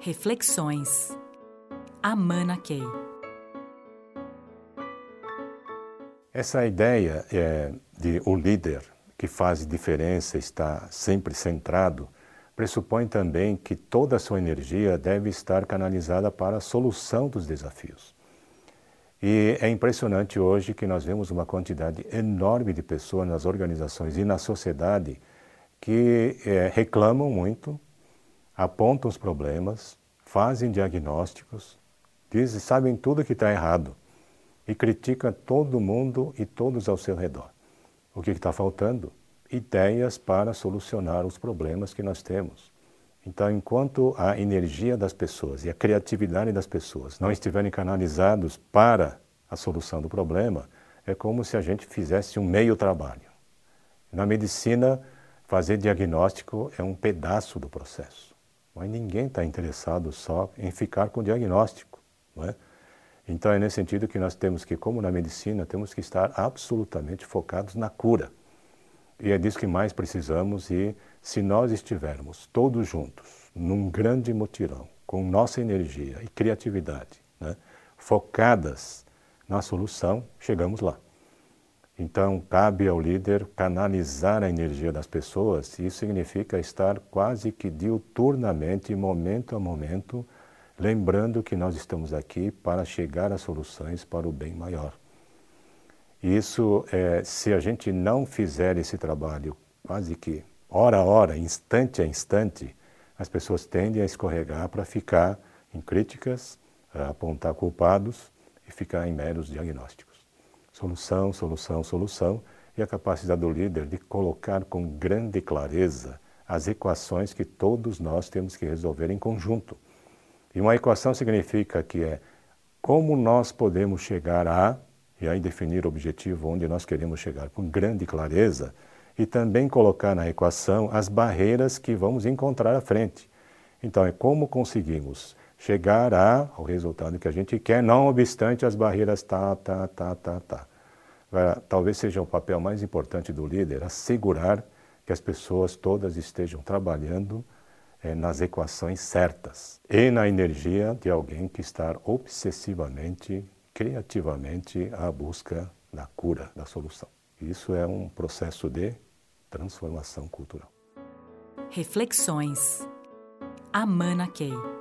Reflexões. Amana Key. Essa ideia é, de o líder que faz diferença está sempre centrado pressupõe também que toda a sua energia deve estar canalizada para a solução dos desafios. E é impressionante hoje que nós vemos uma quantidade enorme de pessoas nas organizações e na sociedade que é, reclamam muito, apontam os problemas, fazem diagnósticos, dizem, sabem tudo que está errado e criticam todo mundo e todos ao seu redor. O que está faltando? Ideias para solucionar os problemas que nós temos. Então, enquanto a energia das pessoas e a criatividade das pessoas não estiverem canalizados para a solução do problema, é como se a gente fizesse um meio trabalho. Na medicina, Fazer diagnóstico é um pedaço do processo, mas ninguém está interessado só em ficar com o diagnóstico. Não é? Então é nesse sentido que nós temos que, como na medicina, temos que estar absolutamente focados na cura. E é disso que mais precisamos e se nós estivermos todos juntos, num grande mutirão, com nossa energia e criatividade, né, focadas na solução, chegamos lá. Então, cabe ao líder canalizar a energia das pessoas, e isso significa estar quase que diuturnamente, momento a momento, lembrando que nós estamos aqui para chegar a soluções para o bem maior. Isso, é, se a gente não fizer esse trabalho quase que hora a hora, instante a instante, as pessoas tendem a escorregar para ficar em críticas, apontar culpados e ficar em meros diagnósticos solução, solução, solução, e a capacidade do líder de colocar com grande clareza as equações que todos nós temos que resolver em conjunto. E uma equação significa que é como nós podemos chegar a, e aí definir o objetivo onde nós queremos chegar com grande clareza, e também colocar na equação as barreiras que vamos encontrar à frente. Então, é como conseguimos chegar a, ao resultado que a gente quer, não obstante as barreiras tá, tá, tá, tá, tá. Agora, talvez seja o papel mais importante do líder assegurar que as pessoas todas estejam trabalhando é, nas equações certas e na energia de alguém que está obsessivamente, criativamente à busca da cura, da solução. Isso é um processo de transformação cultural. Reflexões. Amana Key.